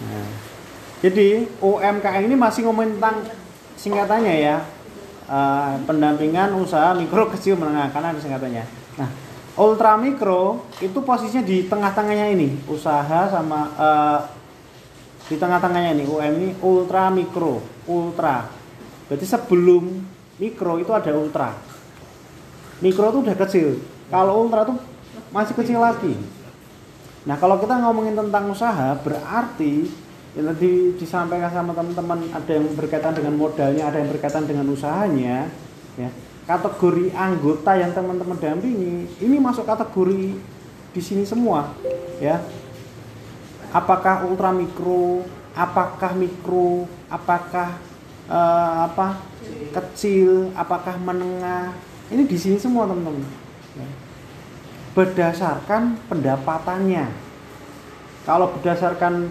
Nah, jadi UMKM ini masih ngomongin tentang singkatannya ya. Uh, pendampingan usaha mikro kecil menengah karena ada singkatannya. Nah, ultra mikro itu posisinya di tengah-tengahnya ini, usaha sama uh, di tengah-tengahnya ini UM ini ultra mikro, ultra. Berarti sebelum mikro itu ada ultra. Mikro itu udah kecil. Kalau ultra itu masih kecil lagi. Nah, kalau kita ngomongin tentang usaha berarti yang tadi disampaikan sama teman-teman ada yang berkaitan dengan modalnya, ada yang berkaitan dengan usahanya, ya. Kategori anggota yang teman-teman dampingi ini masuk kategori di sini semua, ya. Apakah ultra mikro, apakah mikro, apakah uh, apa kecil, apakah menengah, ini di sini semua teman-teman. Berdasarkan pendapatannya. Kalau berdasarkan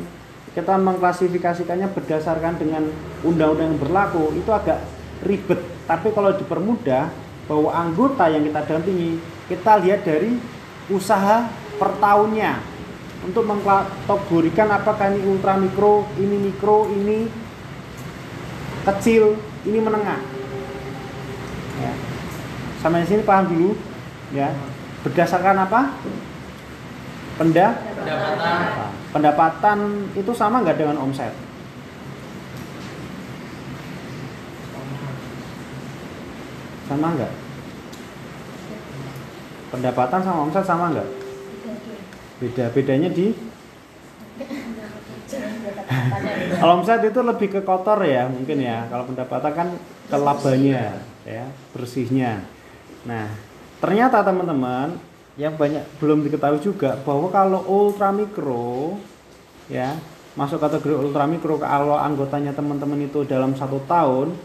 kita mengklasifikasikannya berdasarkan dengan undang-undang yang berlaku itu agak ribet tapi kalau dipermudah bahwa anggota yang kita dampingi kita lihat dari usaha per tahunnya untuk mengkategorikan apakah ini ultra mikro, ini mikro, ini kecil, ini menengah. Ya. Sampai sini paham dulu, ya. Berdasarkan apa? Penda? Pendapatan pendapatan itu sama nggak dengan omset? Sama nggak? Pendapatan sama omset sama nggak? Beda. Bedanya di kalau omset itu lebih ke kotor ya mungkin ya. Kalau pendapatan kan ke labanya ya, bersihnya. Nah, ternyata teman-teman yang banyak belum diketahui juga bahwa kalau ultra mikro ya masuk kategori ultra mikro kalau anggotanya teman-teman itu dalam satu tahun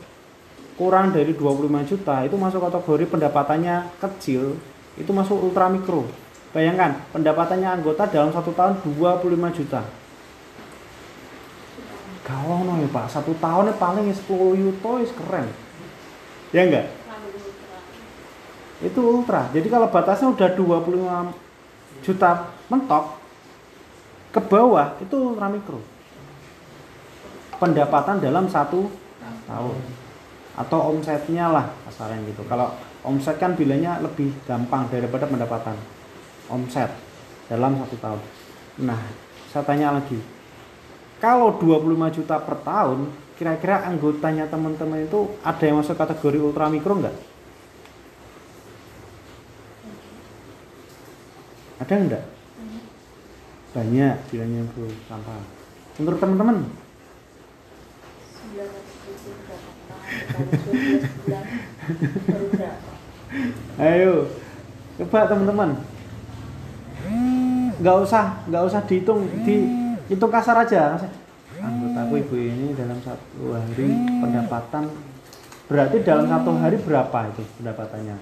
kurang dari 25 juta itu masuk kategori pendapatannya kecil itu masuk ultra mikro bayangkan pendapatannya anggota dalam satu tahun 25 juta. Kalau no ya pak. Satu tahunnya paling 10 juta keren. Ya enggak itu ultra. Jadi kalau batasnya udah 25 juta mentok ke bawah itu ultra mikro. Pendapatan dalam satu tahun. Atau omsetnya lah kasarnya gitu. Kalau omset kan bilangnya lebih gampang daripada pendapatan. Omset dalam satu tahun. Nah saya tanya lagi. Kalau 25 juta per tahun kira-kira anggotanya teman-teman itu ada yang masuk kategori ultra mikro enggak? Ada enggak? Banyak bilangnya Bu sampah. Menurut teman-teman? Ayo, coba teman-teman. Gak usah, gak usah dihitung, dihitung kasar aja. Anggota aku ibu ini dalam satu hari pendapatan berarti dalam satu hari berapa itu pendapatannya?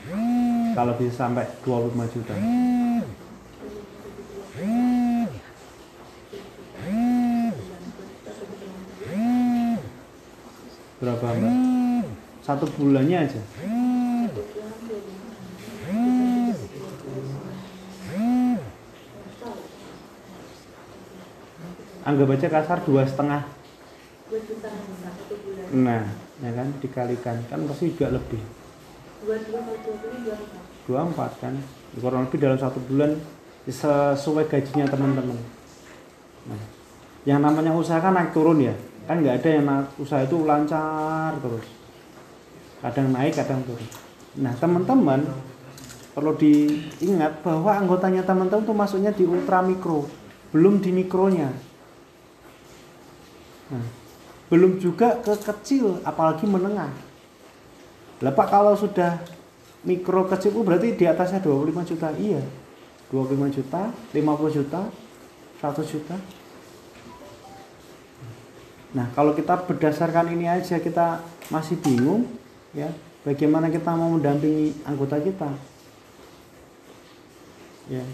Kalau bisa sampai 25 juta. Berapa mbak? Satu bulannya aja. Anggap aja kasar dua setengah. Nah, ya kan dikalikan kan pasti juga lebih. Dua empat kan, kurang lebih dalam satu bulan sesuai gajinya teman-teman. Nah, yang namanya usaha kan naik turun ya, kan nggak ada yang usaha itu lancar terus. Kadang naik, kadang turun. Nah, teman-teman perlu diingat bahwa anggotanya teman-teman itu masuknya di ultra mikro, belum di mikronya. Nah, belum juga ke kecil, apalagi menengah. Lepas kalau sudah mikro kecil itu berarti di atasnya 25 juta. Iya. 25 juta, 50 juta, 100 juta. Nah, kalau kita berdasarkan ini aja kita masih bingung, ya, bagaimana kita mau mendampingi anggota kita? Ya.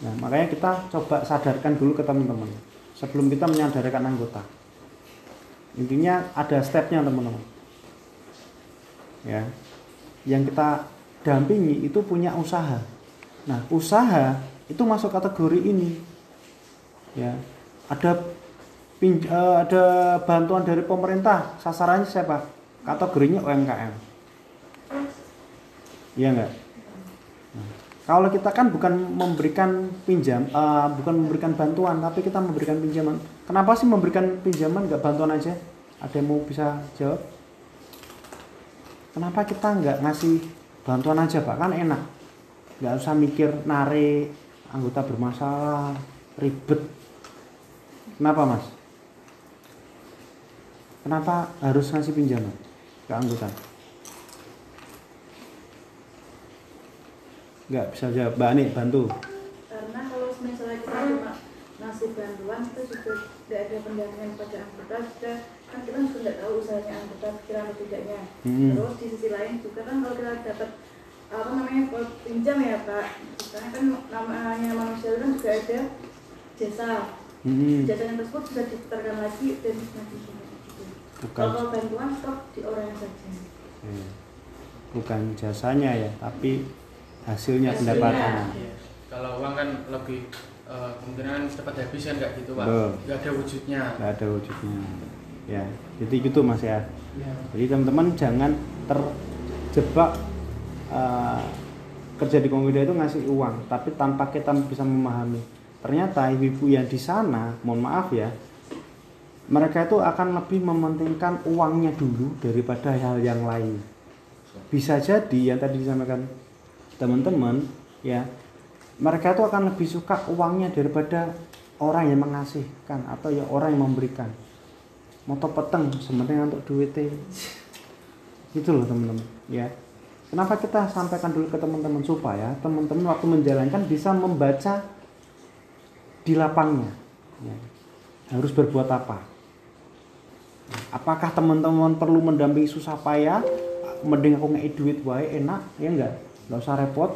Nah, makanya kita coba sadarkan dulu ke teman-teman sebelum kita menyadarkan anggota. Intinya ada stepnya, teman-teman. Ya. Yang kita dampingi itu punya usaha. Nah, usaha itu masuk kategori ini. ya ada pin, eh, ada bantuan dari pemerintah sasarannya siapa? Kategorinya UMKM iya enggak kalau kita kan bukan memberikan pinjam eh, bukan memberikan bantuan tapi kita memberikan pinjaman. Kenapa sih memberikan pinjaman nggak bantuan aja? Ada yang mau bisa jawab? Kenapa kita nggak ngasih bantuan aja pak? Kan enak. Nggak usah mikir narik anggota bermasalah ribet kenapa mas? Kenapa harus ngasih pinjaman ke anggota nggak bisa jawab. Mbak Ani bantu. Karena kalau misalnya kita cuma ngasih bantuan kita juga tidak ada pendampingan pada anggota kita kan kita juga tidak tahu usahanya anggota kira atau tidaknya. Hmm. terus di sisi lain juga kan kalau kita dapat apa namanya pinjam ya pak. Misalnya kan namanya manusia kan juga ada jasa Hmm, jasanya tersebut bisa diputarkan lagi dan gitu. bukan kalau bantuan stop di orang saja eh, bukan jasanya ya tapi hasilnya Hasilnya. pendapatan Iya. Kalau uang kan lebih eh, kemungkinan cepat habis kan nggak gitu pak, Betul. nggak ada wujudnya. nggak ada wujudnya ya jadi gitu mas ya Iya. jadi teman-teman jangan terjebak eh, kerja di Komida itu ngasih uang tapi tanpa kita bisa memahami ternyata ibu-ibu yang di sana mohon maaf ya mereka itu akan lebih mementingkan uangnya dulu daripada hal yang lain. Bisa jadi yang tadi disampaikan teman-teman ya mereka itu akan lebih suka uangnya daripada orang yang mengasihkan atau ya orang yang memberikan. Moto peteng sementing untuk duitnya itu loh teman-teman ya. Kenapa kita sampaikan dulu ke teman-teman supaya teman-teman waktu menjalankan bisa membaca di lapangnya. Ya. harus berbuat apa? Apakah teman-teman perlu mendampingi susah payah? Mending aku ngei duit wae enak ya enggak? Nggak usah repot.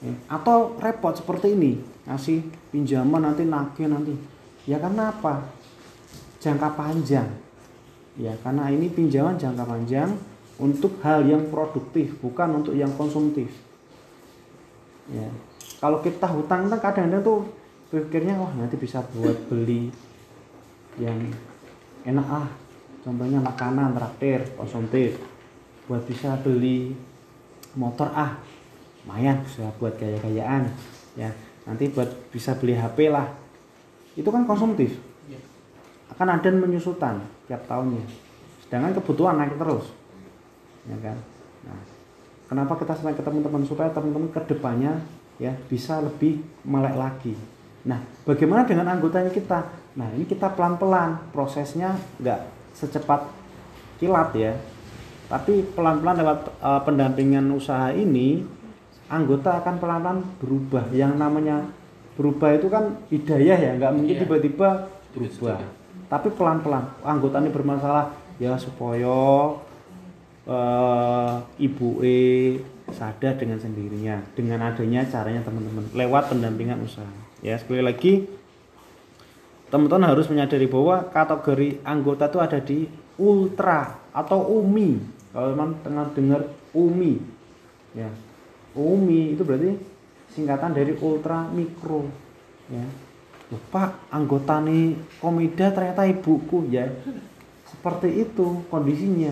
Ya. atau repot seperti ini ngasih pinjaman nanti nagih nanti. Ya karena apa? Jangka panjang. Ya karena ini pinjaman jangka panjang untuk hal yang produktif bukan untuk yang konsumtif. Ya. Kalau kita hutang kan kadang-kadang tuh pikirnya wah nanti bisa buat beli yang enak ah. Contohnya makanan traktir konsumtif buat bisa beli motor ah. Lumayan bisa buat gaya-gayaan ya. Nanti buat bisa beli HP lah. Itu kan konsumtif Iya. akan ada menyusutan tiap tahunnya. Sedangkan kebutuhan naik terus ya kan? Nah, kenapa kita sampaikan ke teman-teman supaya teman-teman ke depannya ya bisa lebih melek lagi nah bagaimana dengan anggotanya kita? Nah ini kita pelan-pelan. Prosesnya nggak secepat kilat ya. Tapi pelan-pelan lewat eh, pendampingan usaha ini anggota akan pelan-pelan berubah. Yang namanya berubah itu kan hidayah ya nggak mungkin Iya. tiba-tiba berubah. Tapi pelan-pelan. Anggota ini bermasalah ya supaya eh, ibu E sadar dengan sendirinya dengan adanya caranya teman-teman lewat pendampingan usaha ya sekali lagi teman-teman harus menyadari bahwa kategori anggota itu ada di ultra atau umi. Kalau teman tengah dengar umi ya. Umi itu berarti singkatan dari ultra mikro ya. Loh, Pak anggota nih komida ternyata ibuku ya. Seperti itu kondisinya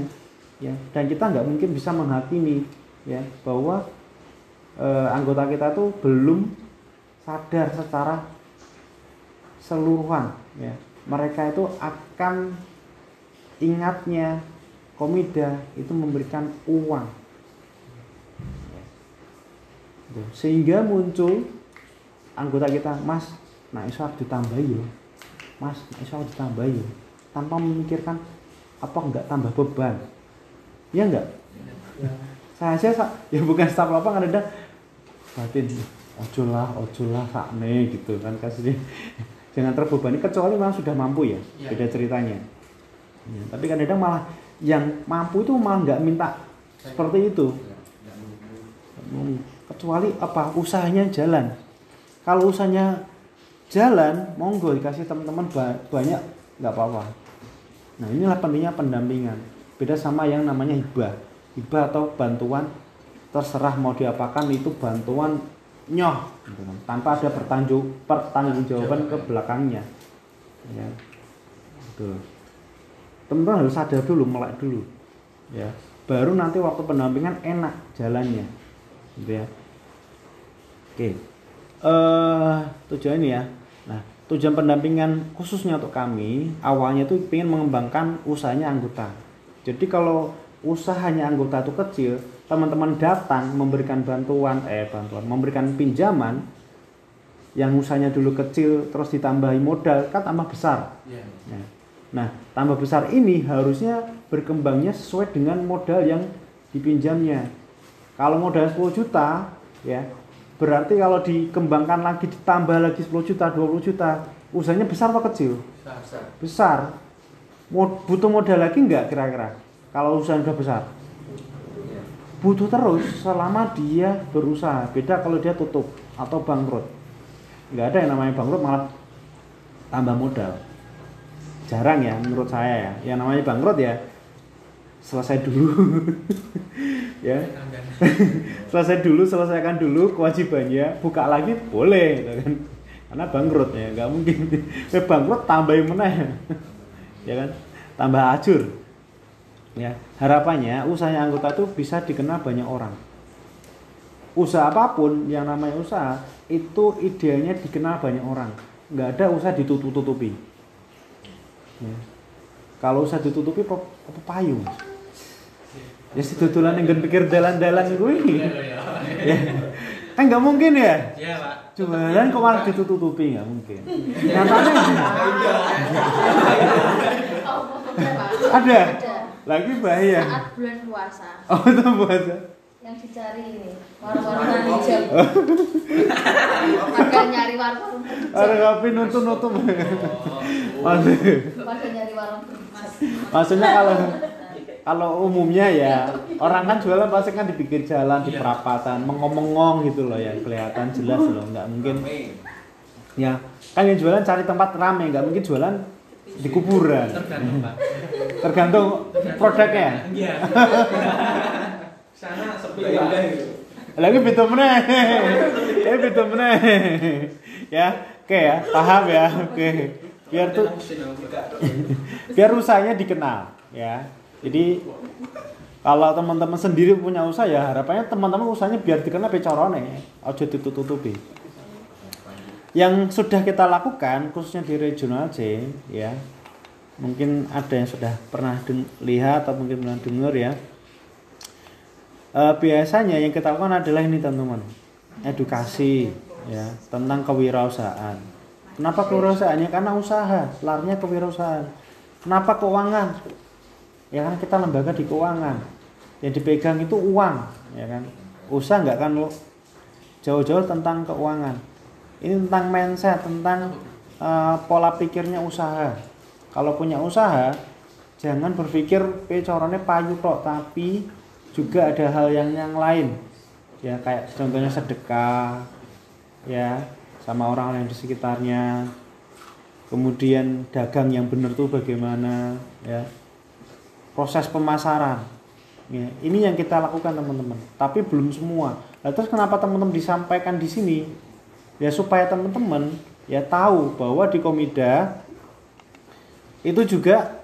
ya. Dan kita nggak mungkin bisa menghakimi ya bahwa eh, anggota kita tuh belum sadar secara seluruhan ya. Mereka itu akan ingatnya komida itu memberikan uang. Tuh, sehingga muncul anggota kita mas nah iso harus ditambahi yo mas nah iso harus ditambahi yo tanpa memikirkan apa enggak tambah beban. Ya enggak? Saya aja sa- ya bukan staf lapangan ada batin ojo lah ojo lah sakne gitu kan. Kasih jangan terbebani kecuali memang sudah mampu ya Iya. beda ceritanya. Ya, tapi kadang-kadang malah yang mampu itu malah nggak minta seperti itu. Hmm, kecuali apa? Usahanya jalan. Kalau usahanya jalan monggo dikasih teman-teman ba- banyak nggak apa-apa. Nah inilah pentingnya pendampingan. Beda sama yang namanya hibah. Hibah atau bantuan terserah mau diapakan itu bantuan nyoh. Gitu kan. tanpa ada pertanggung pertanggungjawaban ke belakangnya. Ya. Teman-teman harus sadar dulu melek dulu. Ya. Baru nanti waktu pendampingan enak jalannya. Gitu ya. Oke. Eh tujuan ini ya. Nah tujuan pendampingan khususnya untuk kami awalnya itu ingin mengembangkan usahanya anggota. Jadi kalau usahanya anggota itu kecil teman-teman datang memberikan bantuan eh bantuan memberikan pinjaman yang usahanya dulu kecil terus ditambahi modal kan tambah besar Iya. Ya. Nah, tambah besar ini harusnya berkembangnya sesuai dengan modal yang dipinjamnya. Kalau modal 10 juta, ya, berarti kalau dikembangkan lagi ditambah lagi 10 juta, 20 juta, usahanya besar atau kecil? Besar, besar. Besar. Mo- butuh modal lagi enggak kira-kira? Kalau usaha udah besar? Butuh terus selama dia berusaha. Beda kalau dia tutup atau bangkrut. Enggak ada yang namanya bangkrut malah tambah modal. Jarang ya menurut saya ya. Yang namanya bangkrut ya selesai dulu. Ya. Selesai dulu selesaikan dulu kewajibannya. Buka lagi boleh gitu kan. Karena bangkrut ya nggak mungkin. Bangkrut tambahin meneh. Ya kan? Tambah acur ya harapannya usahanya anggota itu bisa dikenal banyak orang usaha apa pun yang namanya usaha itu idealnya dikenal banyak orang nggak ada usaha ditutup-tutupi Ya. Kalau usah ditutupi apa, payung. Ya si tutulan yang pikir dalan-dalan gue. ya. Kan nggak mungkin ya. Iya, Pak. Jualan kok malah ditutupi nggak mungkin. Nyatanya ada. Ada. Lagi bahaya. Saat bulan puasa Oh itu puasa. yang dicari ini warung-warung hijau. Pada nyari warung Ada kopi nutup-nutup. Maksud, Pada nyari warung maksudnya kalau kalau umumnya ya orang kan jualan pasti kan di pinggir jalan di Iya. perapatan mengomong-ngong gitu loh ya kelihatan jelas loh nggak mungkin ya kan yang jualan cari tempat rame nggak mungkin jualan di kuburan. Tergantung, Pak. tergantung produknya. Iya. Sana sepi Ya Pak. gitu. lagi betul meneh. Eh betul meneh. Ya oke ya paham ya oke. Biar tuh biar usahanya dikenal ya. Jadi kalau teman-teman sendiri punya usaha ya harapannya teman-teman usahanya biar dikenal becorone ojo ditutupi yang sudah kita lakukan khususnya di regional C ya mungkin ada yang sudah pernah lihat atau mungkin pernah dengar ya. Eh, biasanya yang kita lakukan adalah ini teman-teman. Edukasi ya tentang kewirausahaan. Kenapa kewirausahaannya? Karena usaha larinya kewirausahaan. Kenapa keuangan? Ya kan kita lembaga di keuangan. Yang dipegang itu uang ya kan? Usaha nggak kan lo jauh-jauh tentang keuangan ini tentang mindset tentang eh, pola pikirnya usaha. Kalau punya usaha jangan berpikir pe corone payu tok tapi juga ada hal yang yang lain. Ya kayak contohnya sedekah ya sama orang yang di sekitarnya. Kemudian dagang yang benar tuh bagaimana ya. Proses pemasaran ya. Ini yang kita lakukan teman-teman. Tapi belum semua. Nah, terus kenapa teman-teman disampaikan di sini ya supaya teman-teman ya tahu bahwa di Komida itu juga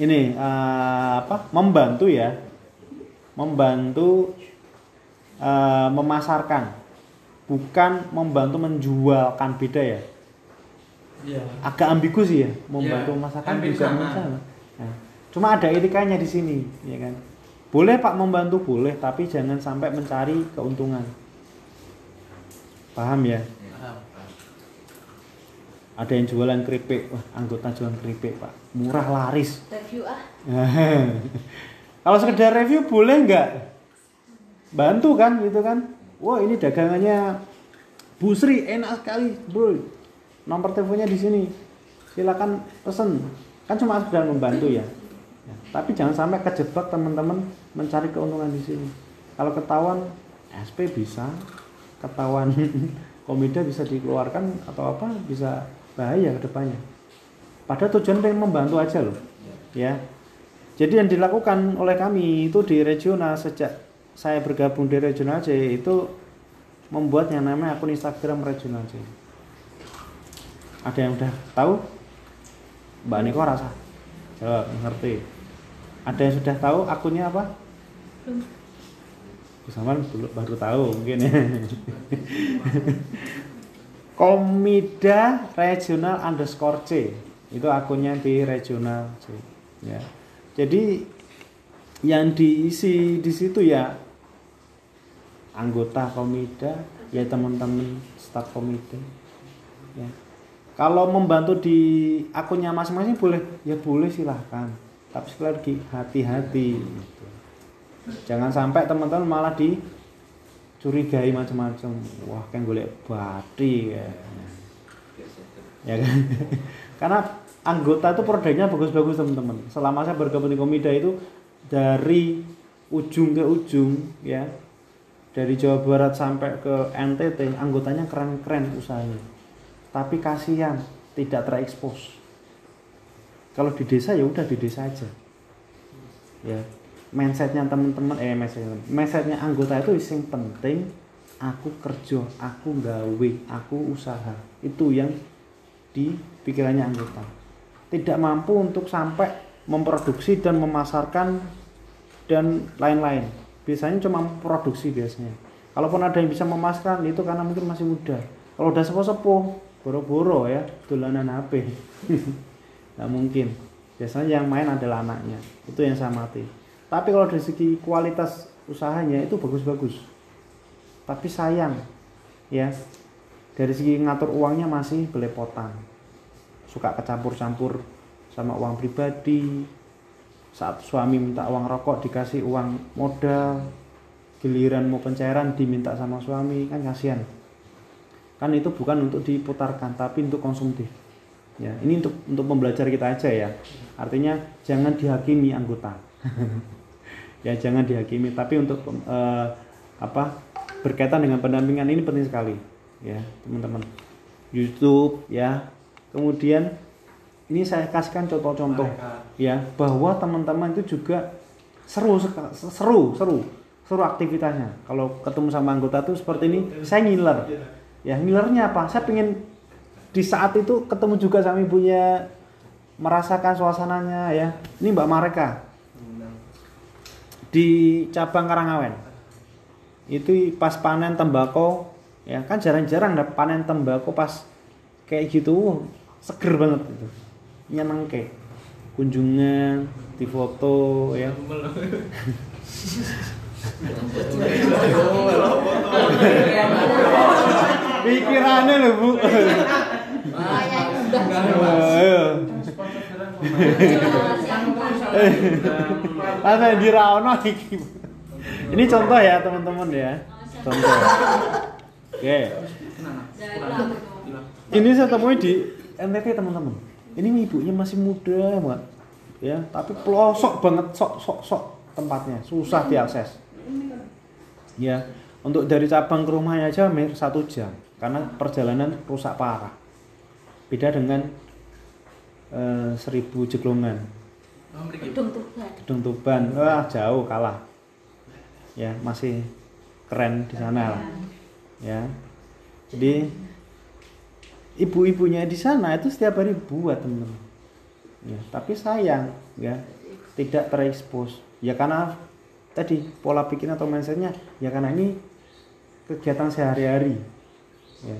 ini eh, apa membantu ya membantu eh, memasarkan bukan membantu menjualkan beda ya. Iya. agak ambigu sih ya membantu Iya, memasarkan hampir juga sama. Nah, cuma ada etikanya di sini ya kan. Boleh pak membantu boleh tapi jangan sampai mencari keuntungan paham ya ada yang jualan keripik wah anggota jualan keripik pak murah laris Review ah. Kalau sekedar review boleh nggak? Bantu kan gitu kan? Wah ini dagangannya Bu Sri enak sekali bro. Nomor teleponnya di sini. Silakan pesen. Kan cuma sekedar membantu ya. Ya, Tapi jangan sampai kejebak teman-teman mencari keuntungan di sini. Kalau ketahuan SP bisa, ketahuan komida bisa dikeluarkan atau apa bisa bahaya ke depannya. Padahal tujuan pengen membantu aja loh. Ya, jadi yang dilakukan oleh kami itu di regional sejak saya bergabung di regional C itu membuat yang namanya akun Instagram regional C. Ada yang udah tahu? Mbak Niko rasa? Jawab, ngerti. Ada yang sudah tahu akunnya apa? Belum baru tahu mungkin ya. Komida regional underscore C itu akunnya di regional C. Ya. Jadi yang diisi di situ ya anggota komida ya teman-teman staf komite ya kalau membantu di akunnya masing-masing boleh ya boleh silahkan tapi sekali lagi hati-hati. Jangan sampai teman-teman malah dicurigai macam-macam. Wah kan golek bati ya. Ya kan? Karena anggota itu produknya bagus-bagus teman-teman. Selama saya bergabung di komida itu dari ujung ke ujung ya dari Jawa Barat sampai ke NTT anggotanya keren-keren usahanya. Tapi kasihan tidak terekspos. Kalau di desa ya udah di desa aja. Ya mindsetnya teman-teman eh mindsetnya mindsetnya anggota itu yang penting aku kerja aku gawe aku usaha. Itu yang di pikirannya anggota. Tidak mampu untuk sampai memproduksi dan memasarkan dan lain-lain. Biasanya cuma produksi biasanya. Kalaupun ada yang bisa memasarkan itu karena mungkin masih muda. Kalau udah sepuh-sepuh boro-boro ya dolanan HP nggak mungkin. Biasanya yang main adalah anaknya. Itu yang saya mati tapi kalau dari segi kualitas usahanya itu bagus-bagus. Tapi sayang ya. Dari segi ngatur uangnya masih belepotan. Suka kecampur-campur sama uang pribadi. Saat suami minta uang rokok dikasih uang modal. Giliran mau pencairan diminta sama suami. Kan kasihan. Kan itu bukan untuk diputarkan tapi untuk konsumtif. Ya ini untuk untuk membelajar kita aja ya. Artinya jangan dihakimi anggota ya jangan dihakimi. Tapi untuk eh, apa berkaitan dengan pendampingan ini penting sekali ya teman-teman. YouTube ya. Kemudian ini saya kasihkan contoh-contoh ya bahwa teman-teman itu juga seru seru seru seru aktivitasnya. Kalau ketemu sama anggota tuh seperti ini saya ngiler. Ya ngilernya apa? Saya pengen di saat itu ketemu juga sama ibunya merasakan suasananya ya. Ini Mbak Mareka di cabang Karangawen. Itu pas panen tembakau ya kan jarang-jarang ada panen tembakau pas kayak gitu seger banget itu. Nyenengke kunjungan di foto ya. Pikirannya loh bu. Kayak udah Ada di Rano iki. Ini contoh ya teman-teman ya. Contoh. Oke. Ini saya temui di NTT teman-teman. Ini ibunya masih muda banget. Ya, tapi pelosok banget sok sok sok tempatnya, susah diakses. Ya, untuk dari cabang ke rumahnya aja hampir satu jam karena perjalanan rusak parah. Beda dengan eh, seribu jeglongan. Gedung Tuban. gedung Tuban. Wah jauh kalah. Ya masih keren di sana lah. Ya. Jadi ibu-ibunya di sana itu setiap hari buat temen ya tapi sayang ya. Tidak terekspos. Ya karena tadi pola pikir atau mindsetnya ya karena ini kegiatan sehari-hari. Ya.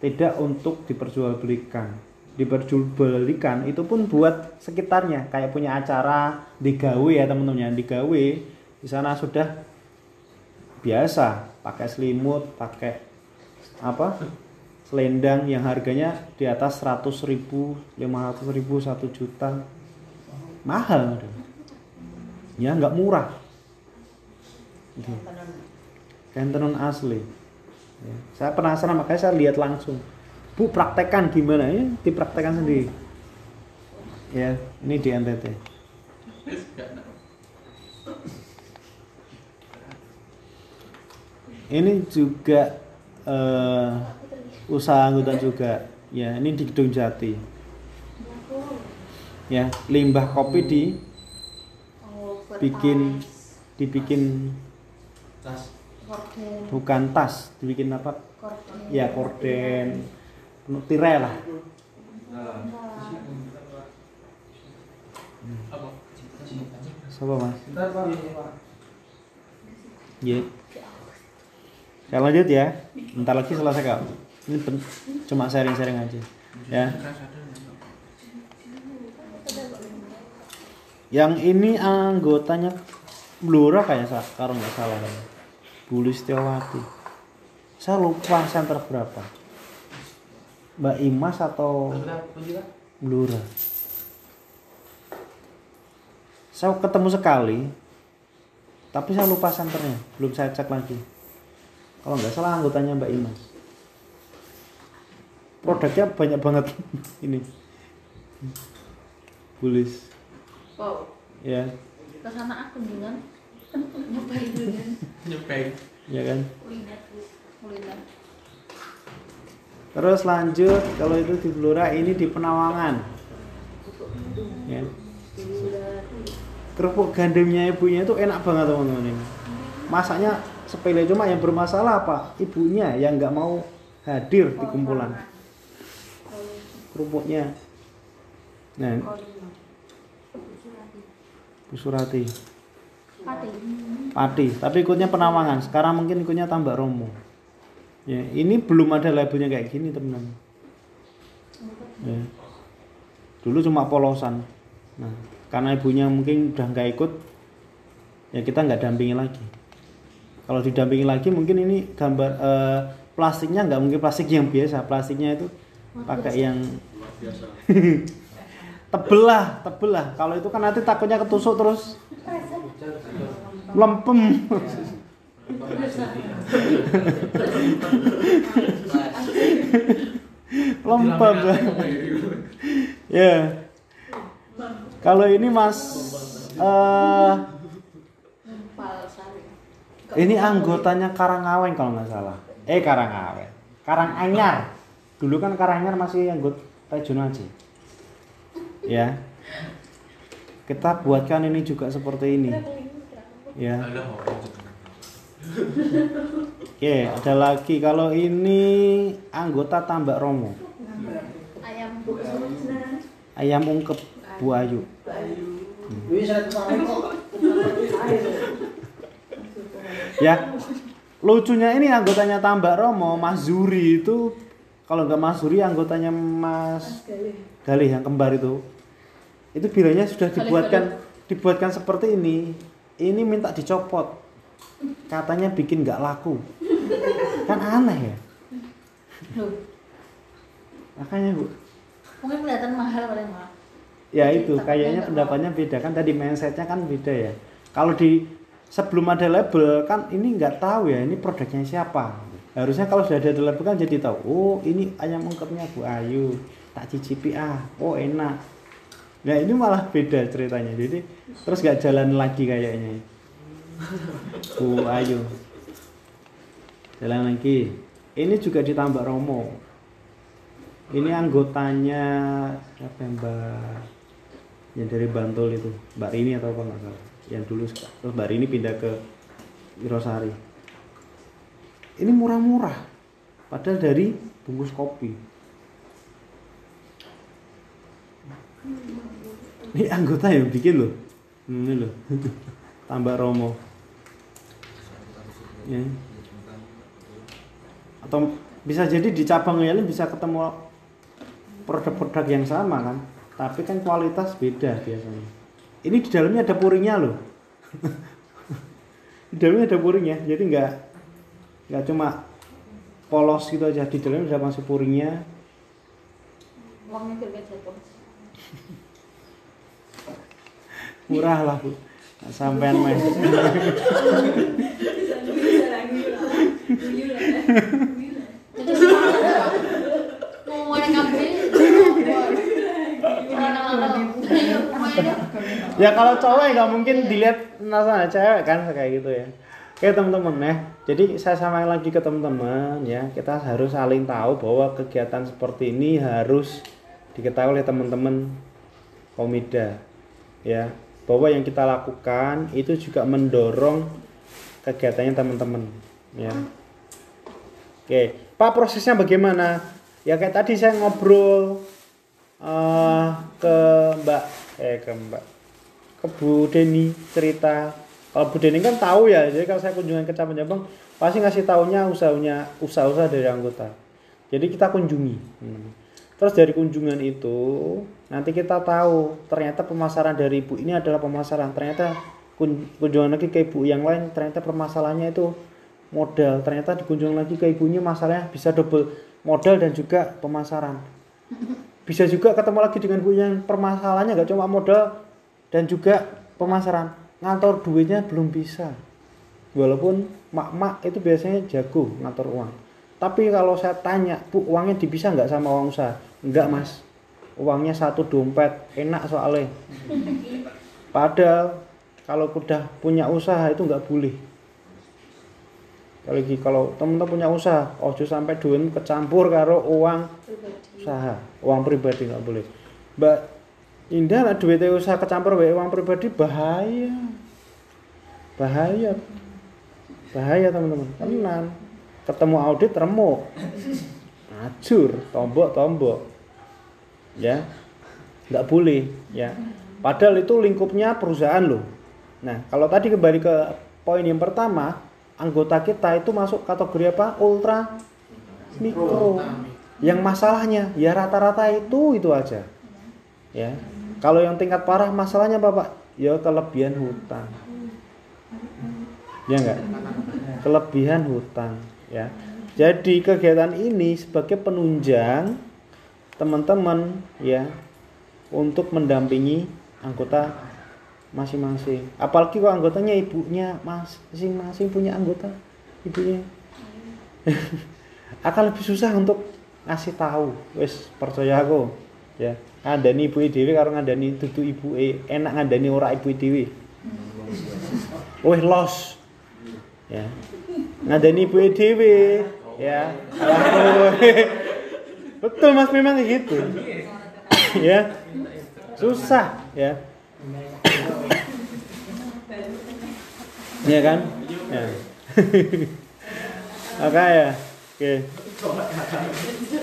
Tidak untuk diperjualbelikan diperjualbelikan itu pun buat sekitarnya. Kayak punya acara digawe ya teman-teman yang digawe. Di sana sudah biasa pakai selimut pakai apa selendang yang harganya di atas 100 ribu 500 ribu 1 juta. Mahal. Ya nggak murah. Gitu. kain tenun asli. Ya, saya penasaran makanya saya lihat langsung bu praktekkan gimana? Ya dipraktekkan sendiri. Ya ini di NTT ini juga eh, usaha anggota juga. Ya ini di Gedung Jati. Ya limbah kopi di bikin dibikin Tas. Bukan tas dibikin apa? Korden. ya korden tirai lah Apa? Siapa mas? Iya. Saya lanjut ya. Bentar lagi selesai kak. Ini cuma sharing-sharing aja. Ya. Yang ini anggotanya Blora kayak kalau nggak salah. Bu Listiawati. Saya lupa center berapa. Mbak Imas atau Blora. Saya ketemu sekali, tapi saya lupa senternya, belum saya cek lagi. Kalau nggak salah anggotanya Mbak Imas. Produknya banyak banget ini. Bulis, Wow. ya, Ke sana aku dengan nyobain dulu. Nyobain. ya kan. Kuliner. Kuliner. Terus lanjut, kalau itu di Blora, ini di Penawangan. Ya. Kerupuk gandumnya ibunya itu enak banget teman-teman ini. Masaknya sepele cuma yang bermasalah apa? Ibunya yang nggak mau hadir di kumpulan. Kerupuknya. Nah, Bu Surati. Pati. Pati, tapi ikutnya Penawangan. Sekarang mungkin ikutnya Tambak Romo. Ya, ini belum ada labelnya kayak gini, teman-teman. Ya. Dulu cuma polosan. Nah, karena ibunya mungkin udah nggak ikut, ya kita nggak dampingi lagi. Kalau didampingi lagi, mungkin ini gambar eh, plastiknya nggak mungkin plastik yang biasa, plastiknya itu pakai yang tebel lah, tebel lah. Kalau itu kan nanti takutnya ketusuk terus melempem. Lempem. ya. Kalau ini Mas eh sari. ini anggotanya Karangaweng kalau nggak salah. Eh Karangaweng. Karanganyar. Dulu kan Karanganyar masih anggota regional aja. Ya. Kita buatkan ini juga seperti ini. Ya. Oke, ada lagi kalau ini anggota Tambak Romo. Ayam. Ayam ungkep Bu Ayu. Ya. Lucunya ini anggotanya Tambak Romo, Mas Zuri itu kalau nggak Mas Zuri anggotanya Mas Galih yang kembar itu. Itu bilanya sudah dibuatkan dibuatkan seperti ini. Ini minta dicopot. Katanya bikin nggak laku. Kan aneh ya. Loh, Makanya Bu, mungkin kelihatan mahal paling mahal. ya Jadi itu kayaknya pendapatnya beda. Kan tadi mindsetnya kan beda ya. Kalau di sebelum ada label kan ini nggak tahu ya ini produknya siapa. Harusnya kalau sudah ada label kan jadi tahu oh ini ayam ungkepnya Bu Ayu. Tak cicipi ah oh enak. Nah ini malah beda ceritanya. Jadi terus nggak jalan lagi kayaknya Bu Ayu jalan lagi. Ini juga ditambah Romo. Ini anggotanya siapa yang Mbak? Yang dari Bantul itu. Mbak Rini atau apa nggak yang dulu terus Mbak Rini pindah ke Wirosari. Ini murah-murah. Padahal dari bungkus kopi. Ini anggota yang bikin loh. Ini loh. Tambah Romo ya. atau bisa jadi di cabang yang lain bisa ketemu produk-produk yang sama kan? Tapi kan kualitas beda biasanya. Ini di dalamnya ada puringnya loh. Di dalamnya ada puringnya jadi nggak nggak cuma polos gitu aja. Di dalamnya udah masuk puringnya. Uangnya murah lah bu. Sampean main Jadi mau yang ngambil. ya kalau cowok ya nggak mungkin dilihat nasanya cewek kan kayak gitu ya. Oke teman-teman ya. Jadi saya sampaikan lagi ke teman-teman ya. Kita harus saling tahu bahwa kegiatan seperti ini harus diketahui oleh teman-teman komida ya. Bahwa yang kita lakukan itu juga mendorong kegiatannya teman-teman Ya. Oke, Pak prosesnya bagaimana? Ya kayak tadi saya ngobrol eh, ke Mbak eh ke Mbak ke Bu Deni cerita. Kalau Bu Deni kan tahu ya, jadi kalau saya kunjungan ke Cabang Jabang pasti ngasih taunya usahanya usaha-usaha dari anggota. Jadi kita kunjungi. Hmm. Terus dari kunjungan itu nanti kita tahu ternyata pemasaran dari ibu ini adalah pemasaran. Ternyata kun- kunjungan lagi ke ibu yang lain ternyata permasalahannya itu modal. Ternyata dikunjung lagi ke ibunya masalahnya bisa double modal dan juga pemasaran. Bisa juga ketemu lagi dengan ibu yang permasalahannya nggak cuma modal dan juga pemasaran. Ngantor duitnya belum bisa. Walaupun mak-mak itu biasanya jago ngatur uang. Tapi kalau saya tanya, Bu, uangnya dipisah nggak sama uang usaha? Enggak, Mas. Uangnya satu dompet, enak soalnya. Padahal kalau udah punya usaha itu nggak boleh. Kalau kalau teman-teman punya usaha, ojo sampai duit kecampur karo uang pribadi usaha, uang pribadi nggak boleh. Mbak Indah lah duitnya usaha kecampur wae uang pribadi bahaya. Bahaya. Bahaya teman-teman. Tenan. Ketemu audit remuk. Acur, tombok-tombok. Ya. nggak boleh, ya. Padahal itu lingkupnya perusahaan loh. Nah, kalau tadi kembali ke poin yang pertama, anggota kita itu masuk kategori apa? Ultra mikro. Yang masalahnya ya rata-rata itu itu aja. Ya. Kalau yang tingkat parah masalahnya apa, Pak? Ya kelebihan hutang. Ya enggak? Kelebihan hutang, ya. Jadi kegiatan ini sebagai penunjang teman-teman ya untuk mendampingi anggota masing-masing. Apalagi kalau anggotanya ibunya masing-masing punya anggota ibunya. Akan lebih susah untuk ngasih tahu. Wes percaya aku. Ya. Ngandani ibu dhewe karo ngandani dudu ibu enak ngandani ora ibu dhewe. Wih los. Ya. Ngandani ibu dhewe. Ya. Alah, Betul Mas memang gitu. ya. Susah ya. Iya kan? Ya. Oke ya. Oke.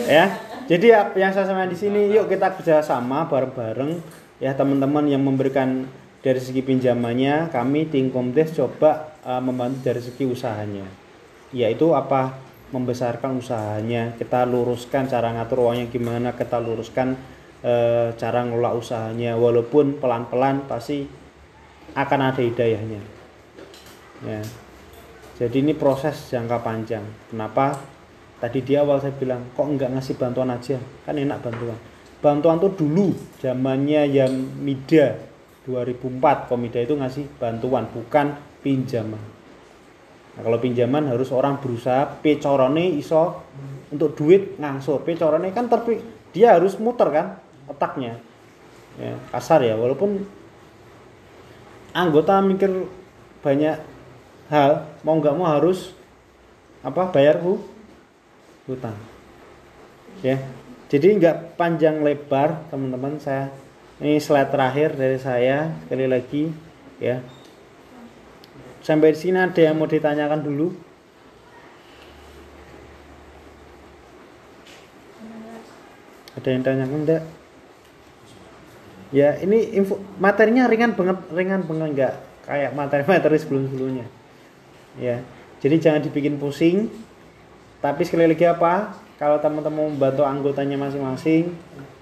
Ya. Jadi yang saya sampaikan di sini, yuk kita kerjasama bareng-bareng ya teman-teman yang memberikan dari segi pinjamannya, kami tim Komdes coba uh, membantu dari segi usahanya. Yaitu apa? Membesarkan usahanya, kita luruskan cara ngatur uangnya gimana, kita luruskan eh, cara ngelola usahanya, walaupun pelan-pelan pasti akan ada hidayahnya. Ya. Jadi ini proses jangka panjang. Kenapa? Tadi di awal saya bilang, kok enggak ngasih bantuan aja? Kan enak bantuan. Bantuan tuh dulu zamannya yang MIDA 2004 Komida itu ngasih bantuan bukan pinjaman. Nah, kalau pinjaman harus orang berusaha pecorone iso untuk duit ngangsur. Pecorone kan terpi dia harus muter kan otaknya. Ya, kasar ya walaupun anggota mikir banyak hal mau nggak mau harus apa bayar hu hutang. Ya. Jadi nggak panjang lebar teman-teman saya ini slide terakhir dari saya sekali lagi ya. Sampai di sini ada yang mau ditanyakan dulu? Ada yang tanyakan enggak ya ini info materinya ringan banget ringan banget enggak kayak materi-materi sebelum-sebelumnya ya. Jadi jangan dibikin pusing tapi sekali lagi apa? Kalau teman-teman membantu anggotanya masing-masing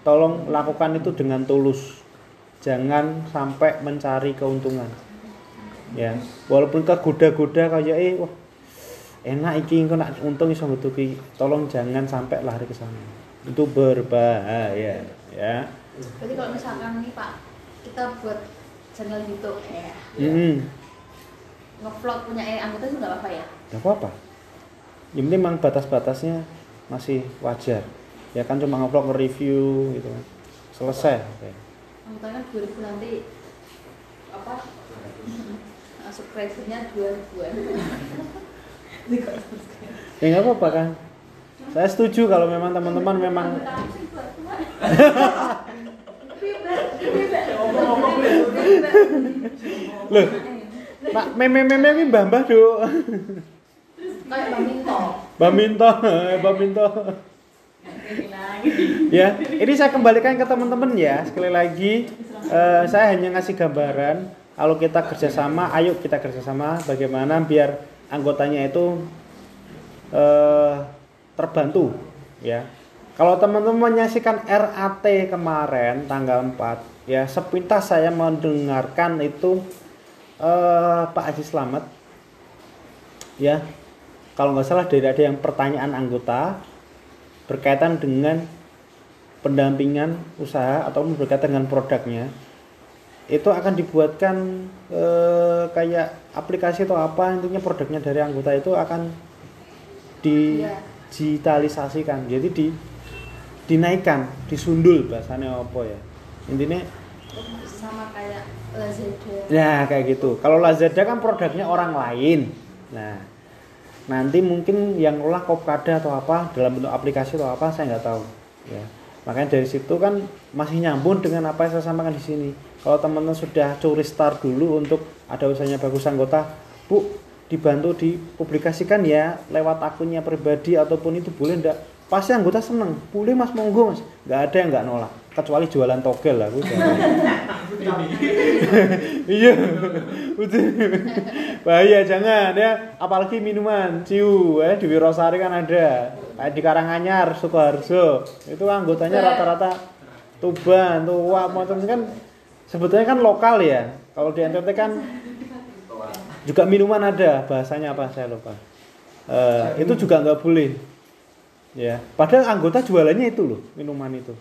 tolong lakukan itu dengan tulus. Jangan sampai mencari keuntungan. Ya. Walaupun kegoda-goda kayak eh wah enak iki engko nak untung iso nutupi tolong jangan sampai lari ke sana. Itu berbahaya ya. Berarti kalau misalkan nih Pak, kita buat channel YouTube ya, hmm. Ngevlog punya anggota itu nggak apa-apa ya? Gak apa-apa. Yang penting memang batas-batasnya masih wajar. Ya kan cuma ngevlog nge-review gitu kan. Selesai. Oke. Anggotanya kan 2000 nanti apa? Subscribernya dua ribuan. Ya nggak apa-apa kan. Saya setuju kalau memang teman-teman memang Loh, Pak meme-meme ini mbah-mbah, Duk. kayak Baminto Baminto, Baminto. ya, ini saya kembalikan ke teman-teman ya. Sekali lagi, eh, saya hanya ngasih gambaran. Kalau kita kerjasama, ayo kita kerjasama. Bagaimana biar anggotanya itu eh, terbantu, ya. Kalau teman-teman menyaksikan RAT kemarin tanggal 4, ya sepintas saya mendengarkan itu eh, Pak Haji Slamet, ya kalau nggak salah dari ada yang pertanyaan anggota berkaitan dengan pendampingan usaha atau berkaitan dengan produknya itu akan dibuatkan eh, kayak aplikasi atau apa intinya produknya dari anggota itu akan digitalisasikan jadi di dinaikkan disundul bahasanya apa ya. Intinya sama kayak Lazada Ya kayak gitu. Kalau Lazada kan produknya orang lain. Nah nanti mungkin yang olah Kopkada atau apa dalam bentuk aplikasi atau apa saya nggak tahu. Ya makanya dari situ kan masih nyambung dengan apa yang saya sampaikan di sini. Kalau teman-teman sudah curi start dulu untuk ada usahanya bagus anggota, bu dibantu dipublikasikan ya lewat akunnya pribadi ataupun itu boleh ndak? Pasti anggota seneng. Boleh mas monggo mas. Nggak ada yang nggak nolak. Kecuali jualan togel lah. aku iya. Udah. bahaya jangan ya. Apalagi minuman ciu eh di Wirosari kan ada. Kayak di Karanganyar Sukoharjo. Itu anggotanya rata-rata Tuban tua macam kan sebetulnya kan lokal ya. Kalau di NTT kan juga minuman ada. Bahasanya apa? Saya lupa. Eh, itu juga nggak boleh. Ya. Padahal anggota jualannya itu loh minuman itu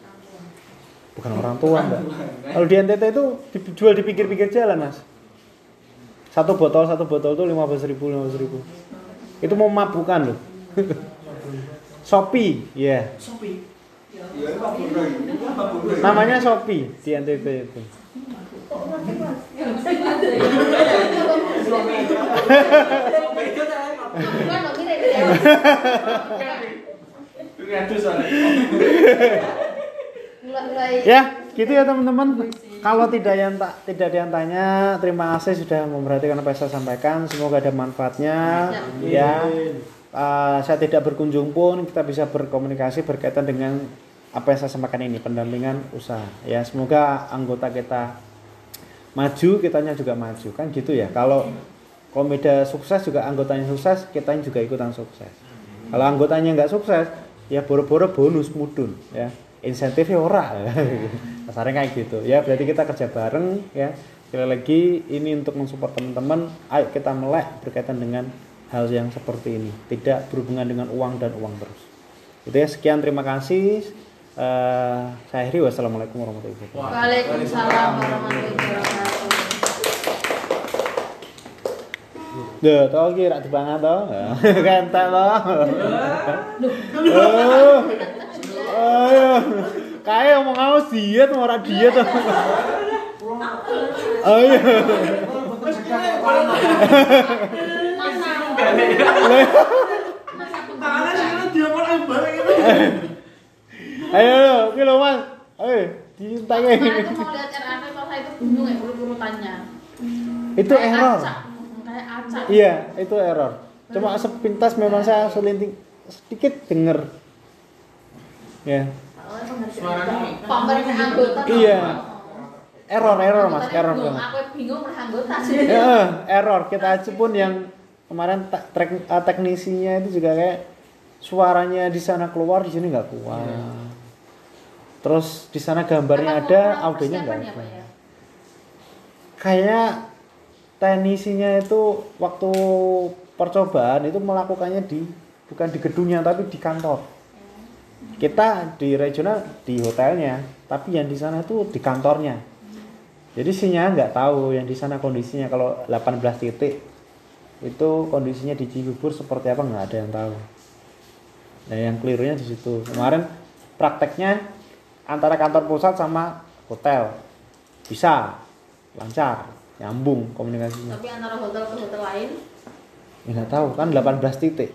bukan orang tua mbak. Kalau di NTT itu dijual di pinggir-pinggir jalan mas. Satu botol satu botol itu lima belas ribu lima ribu. Itu mau mabukan loh. Shopee ya. Namanya Shopee di NTT itu. Ini ya. Ya gitu ya teman-teman. Kalau tidak yang tak tidak ada yang tanya terima kasih sudah memperhatikan apa yang saya sampaikan. Semoga ada manfaatnya. Ya Eh, saya tidak berkunjung pun kita bisa berkomunikasi berkaitan dengan apa yang saya sampaikan ini pendampingan usaha. Ya semoga anggota kita maju kitanya juga maju. Kan gitu ya kalau komida sukses juga anggotanya sukses kitanya juga ikutan sukses. Kalau anggotanya nggak sukses ya boro-boro bonus mudun ya insentifnya ora kasarnya kayak gitu. Ya berarti kita kerja bareng ya. Sekali lagi ini untuk mensupport teman-teman. Ayo kita melek berkaitan dengan hal yang seperti ini. Tidak berhubungan dengan uang dan uang terus. Itu ya. Sekian terima kasih. Eh, saya akhiri. Wassalamualaikum warahmatullahi wabarakatuh. Waalaikumsalam warahmatullahi wabarakatuh. Duh, tau ki rak dipangan to. Kentek. Oh. Ayo. Kayak ngomong aus diet mau ora diet. Ayo. Ayo, ki lho Mas. Ayo, diintake. Itu mau lihat RAP kalau saya itu bingung ya. Itu error. acak. Kayak acak. Iya, itu error. Cuma sepintas memang saya selinting sedikit denger. Ya. Pemerintah anggota. Iya. Error, error Mas, error banget. Aku bingung anggota sih. Ya, error. Kita aja pun yang kemarin trek- eh, teknisinya itu juga kayak suaranya di sana keluar di sini nggak kuat. Terus di sana gambarnya Apa ada, audionya nggak ya, ada. Pak, ya? Kayak teknisinya itu waktu percobaan itu melakukannya di bukan di gedungnya tapi di kantor. Kita di regional di hotelnya, tapi yang di sana itu di kantornya. Jadi sinyal nggak tahu yang di sana kondisinya kalau 18 titik itu kondisinya di Cibubur seperti apa nggak ada yang tahu. Nah yang kelirunya di situ. Kemarin prakteknya antara kantor pusat sama hotel bisa lancar nyambung komunikasinya. Tapi antara hotel ke hotel lain Ya nggak tahu kan 18 titik.